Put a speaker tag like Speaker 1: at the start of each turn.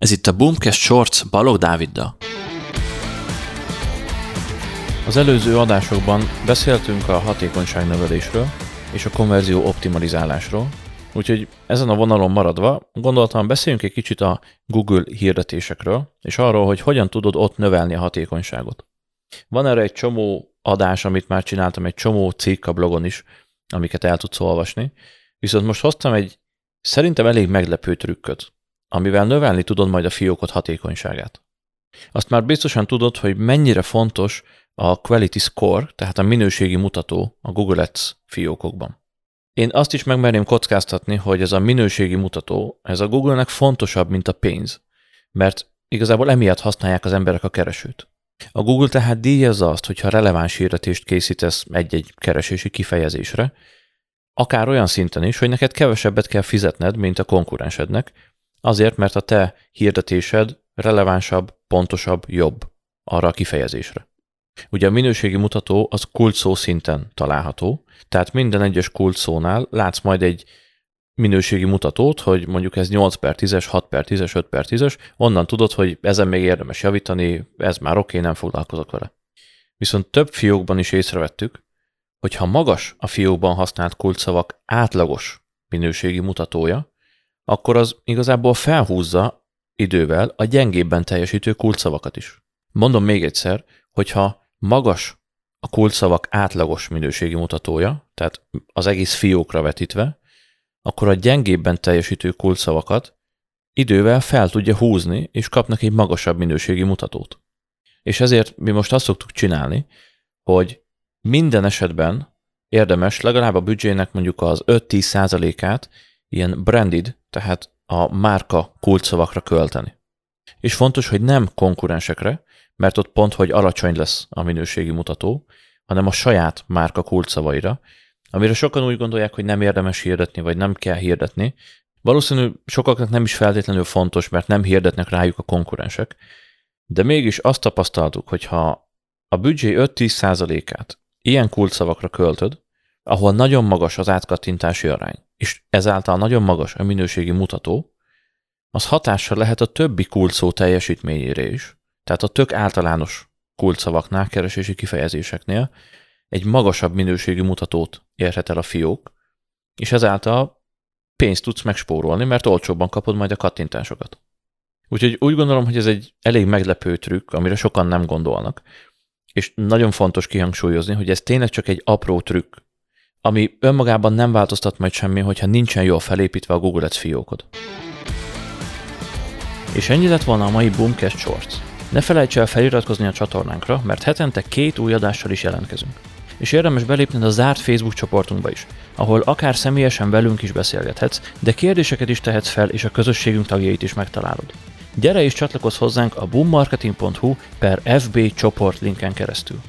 Speaker 1: Ez itt a Boomcast Shorts Balog Dáviddal.
Speaker 2: Az előző adásokban beszéltünk a hatékonyságnövelésről és a konverzió optimalizálásról, úgyhogy ezen a vonalon maradva gondoltam beszéljünk egy kicsit a Google hirdetésekről, és arról, hogy hogyan tudod ott növelni a hatékonyságot. Van erre egy csomó adás, amit már csináltam, egy csomó cikk a blogon is, amiket el tudsz olvasni, viszont most hoztam egy szerintem elég meglepő trükköt, amivel növelni tudod majd a fiókot hatékonyságát. Azt már biztosan tudod, hogy mennyire fontos a quality score, tehát a minőségi mutató a Google Ads fiókokban. Én azt is megmerném kockáztatni, hogy ez a minőségi mutató, ez a Google-nek fontosabb, mint a pénz, mert igazából emiatt használják az emberek a keresőt. A Google tehát díjazza azt, hogyha releváns hirdetést készítesz egy-egy keresési kifejezésre, akár olyan szinten is, hogy neked kevesebbet kell fizetned, mint a konkurensednek, Azért, mert a te hirdetésed relevánsabb, pontosabb, jobb arra a kifejezésre. Ugye a minőségi mutató az kulcsszó szinten található, tehát minden egyes kulcsszónál látsz majd egy minőségi mutatót, hogy mondjuk ez 8 per 10-es, 6 per 10-es, 5 per 10-es, onnan tudod, hogy ezen még érdemes javítani, ez már oké, okay, nem foglalkozok vele. Viszont több fiókban is észrevettük, hogy ha magas a fiókban használt kulcsszavak átlagos minőségi mutatója, akkor az igazából felhúzza idővel a gyengébben teljesítő kulcsszavakat is. Mondom még egyszer, hogyha magas a kulcsszavak átlagos minőségi mutatója, tehát az egész fiókra vetítve, akkor a gyengébben teljesítő kulcsszavakat idővel fel tudja húzni, és kapnak egy magasabb minőségi mutatót. És ezért mi most azt szoktuk csinálni, hogy minden esetben érdemes legalább a büdzsének mondjuk az 5-10 százalékát ilyen branded, tehát a márka kulcsszavakra költeni. És fontos, hogy nem konkurensekre, mert ott pont, hogy alacsony lesz a minőségi mutató, hanem a saját márka kulcsszavaira, amire sokan úgy gondolják, hogy nem érdemes hirdetni, vagy nem kell hirdetni. Valószínű sokaknak nem is feltétlenül fontos, mert nem hirdetnek rájuk a konkurensek, de mégis azt tapasztaltuk, hogy ha a büdzsé 5-10%-át ilyen kulcsszavakra költöd, ahol nagyon magas az átkattintási arány, és ezáltal nagyon magas a minőségi mutató, az hatással lehet a többi kulcsszó teljesítményére is. Tehát a tök általános kulcsszavaknál, keresési kifejezéseknél egy magasabb minőségi mutatót érhet el a fiók, és ezáltal pénzt tudsz megspórolni, mert olcsóbban kapod majd a kattintásokat. Úgyhogy úgy gondolom, hogy ez egy elég meglepő trükk, amire sokan nem gondolnak. És nagyon fontos kihangsúlyozni, hogy ez tényleg csak egy apró trükk, ami önmagában nem változtat majd semmi, hogyha nincsen jól felépítve a Google Ads fiókod. És ennyi lett volna a mai Boomcast Shorts. Ne felejts el feliratkozni a csatornánkra, mert hetente két új adással is jelentkezünk. És érdemes belépned a zárt Facebook csoportunkba is, ahol akár személyesen velünk is beszélgethetsz, de kérdéseket is tehetsz fel, és a közösségünk tagjait is megtalálod. Gyere és csatlakozz hozzánk a boommarketing.hu per FB csoport linken keresztül.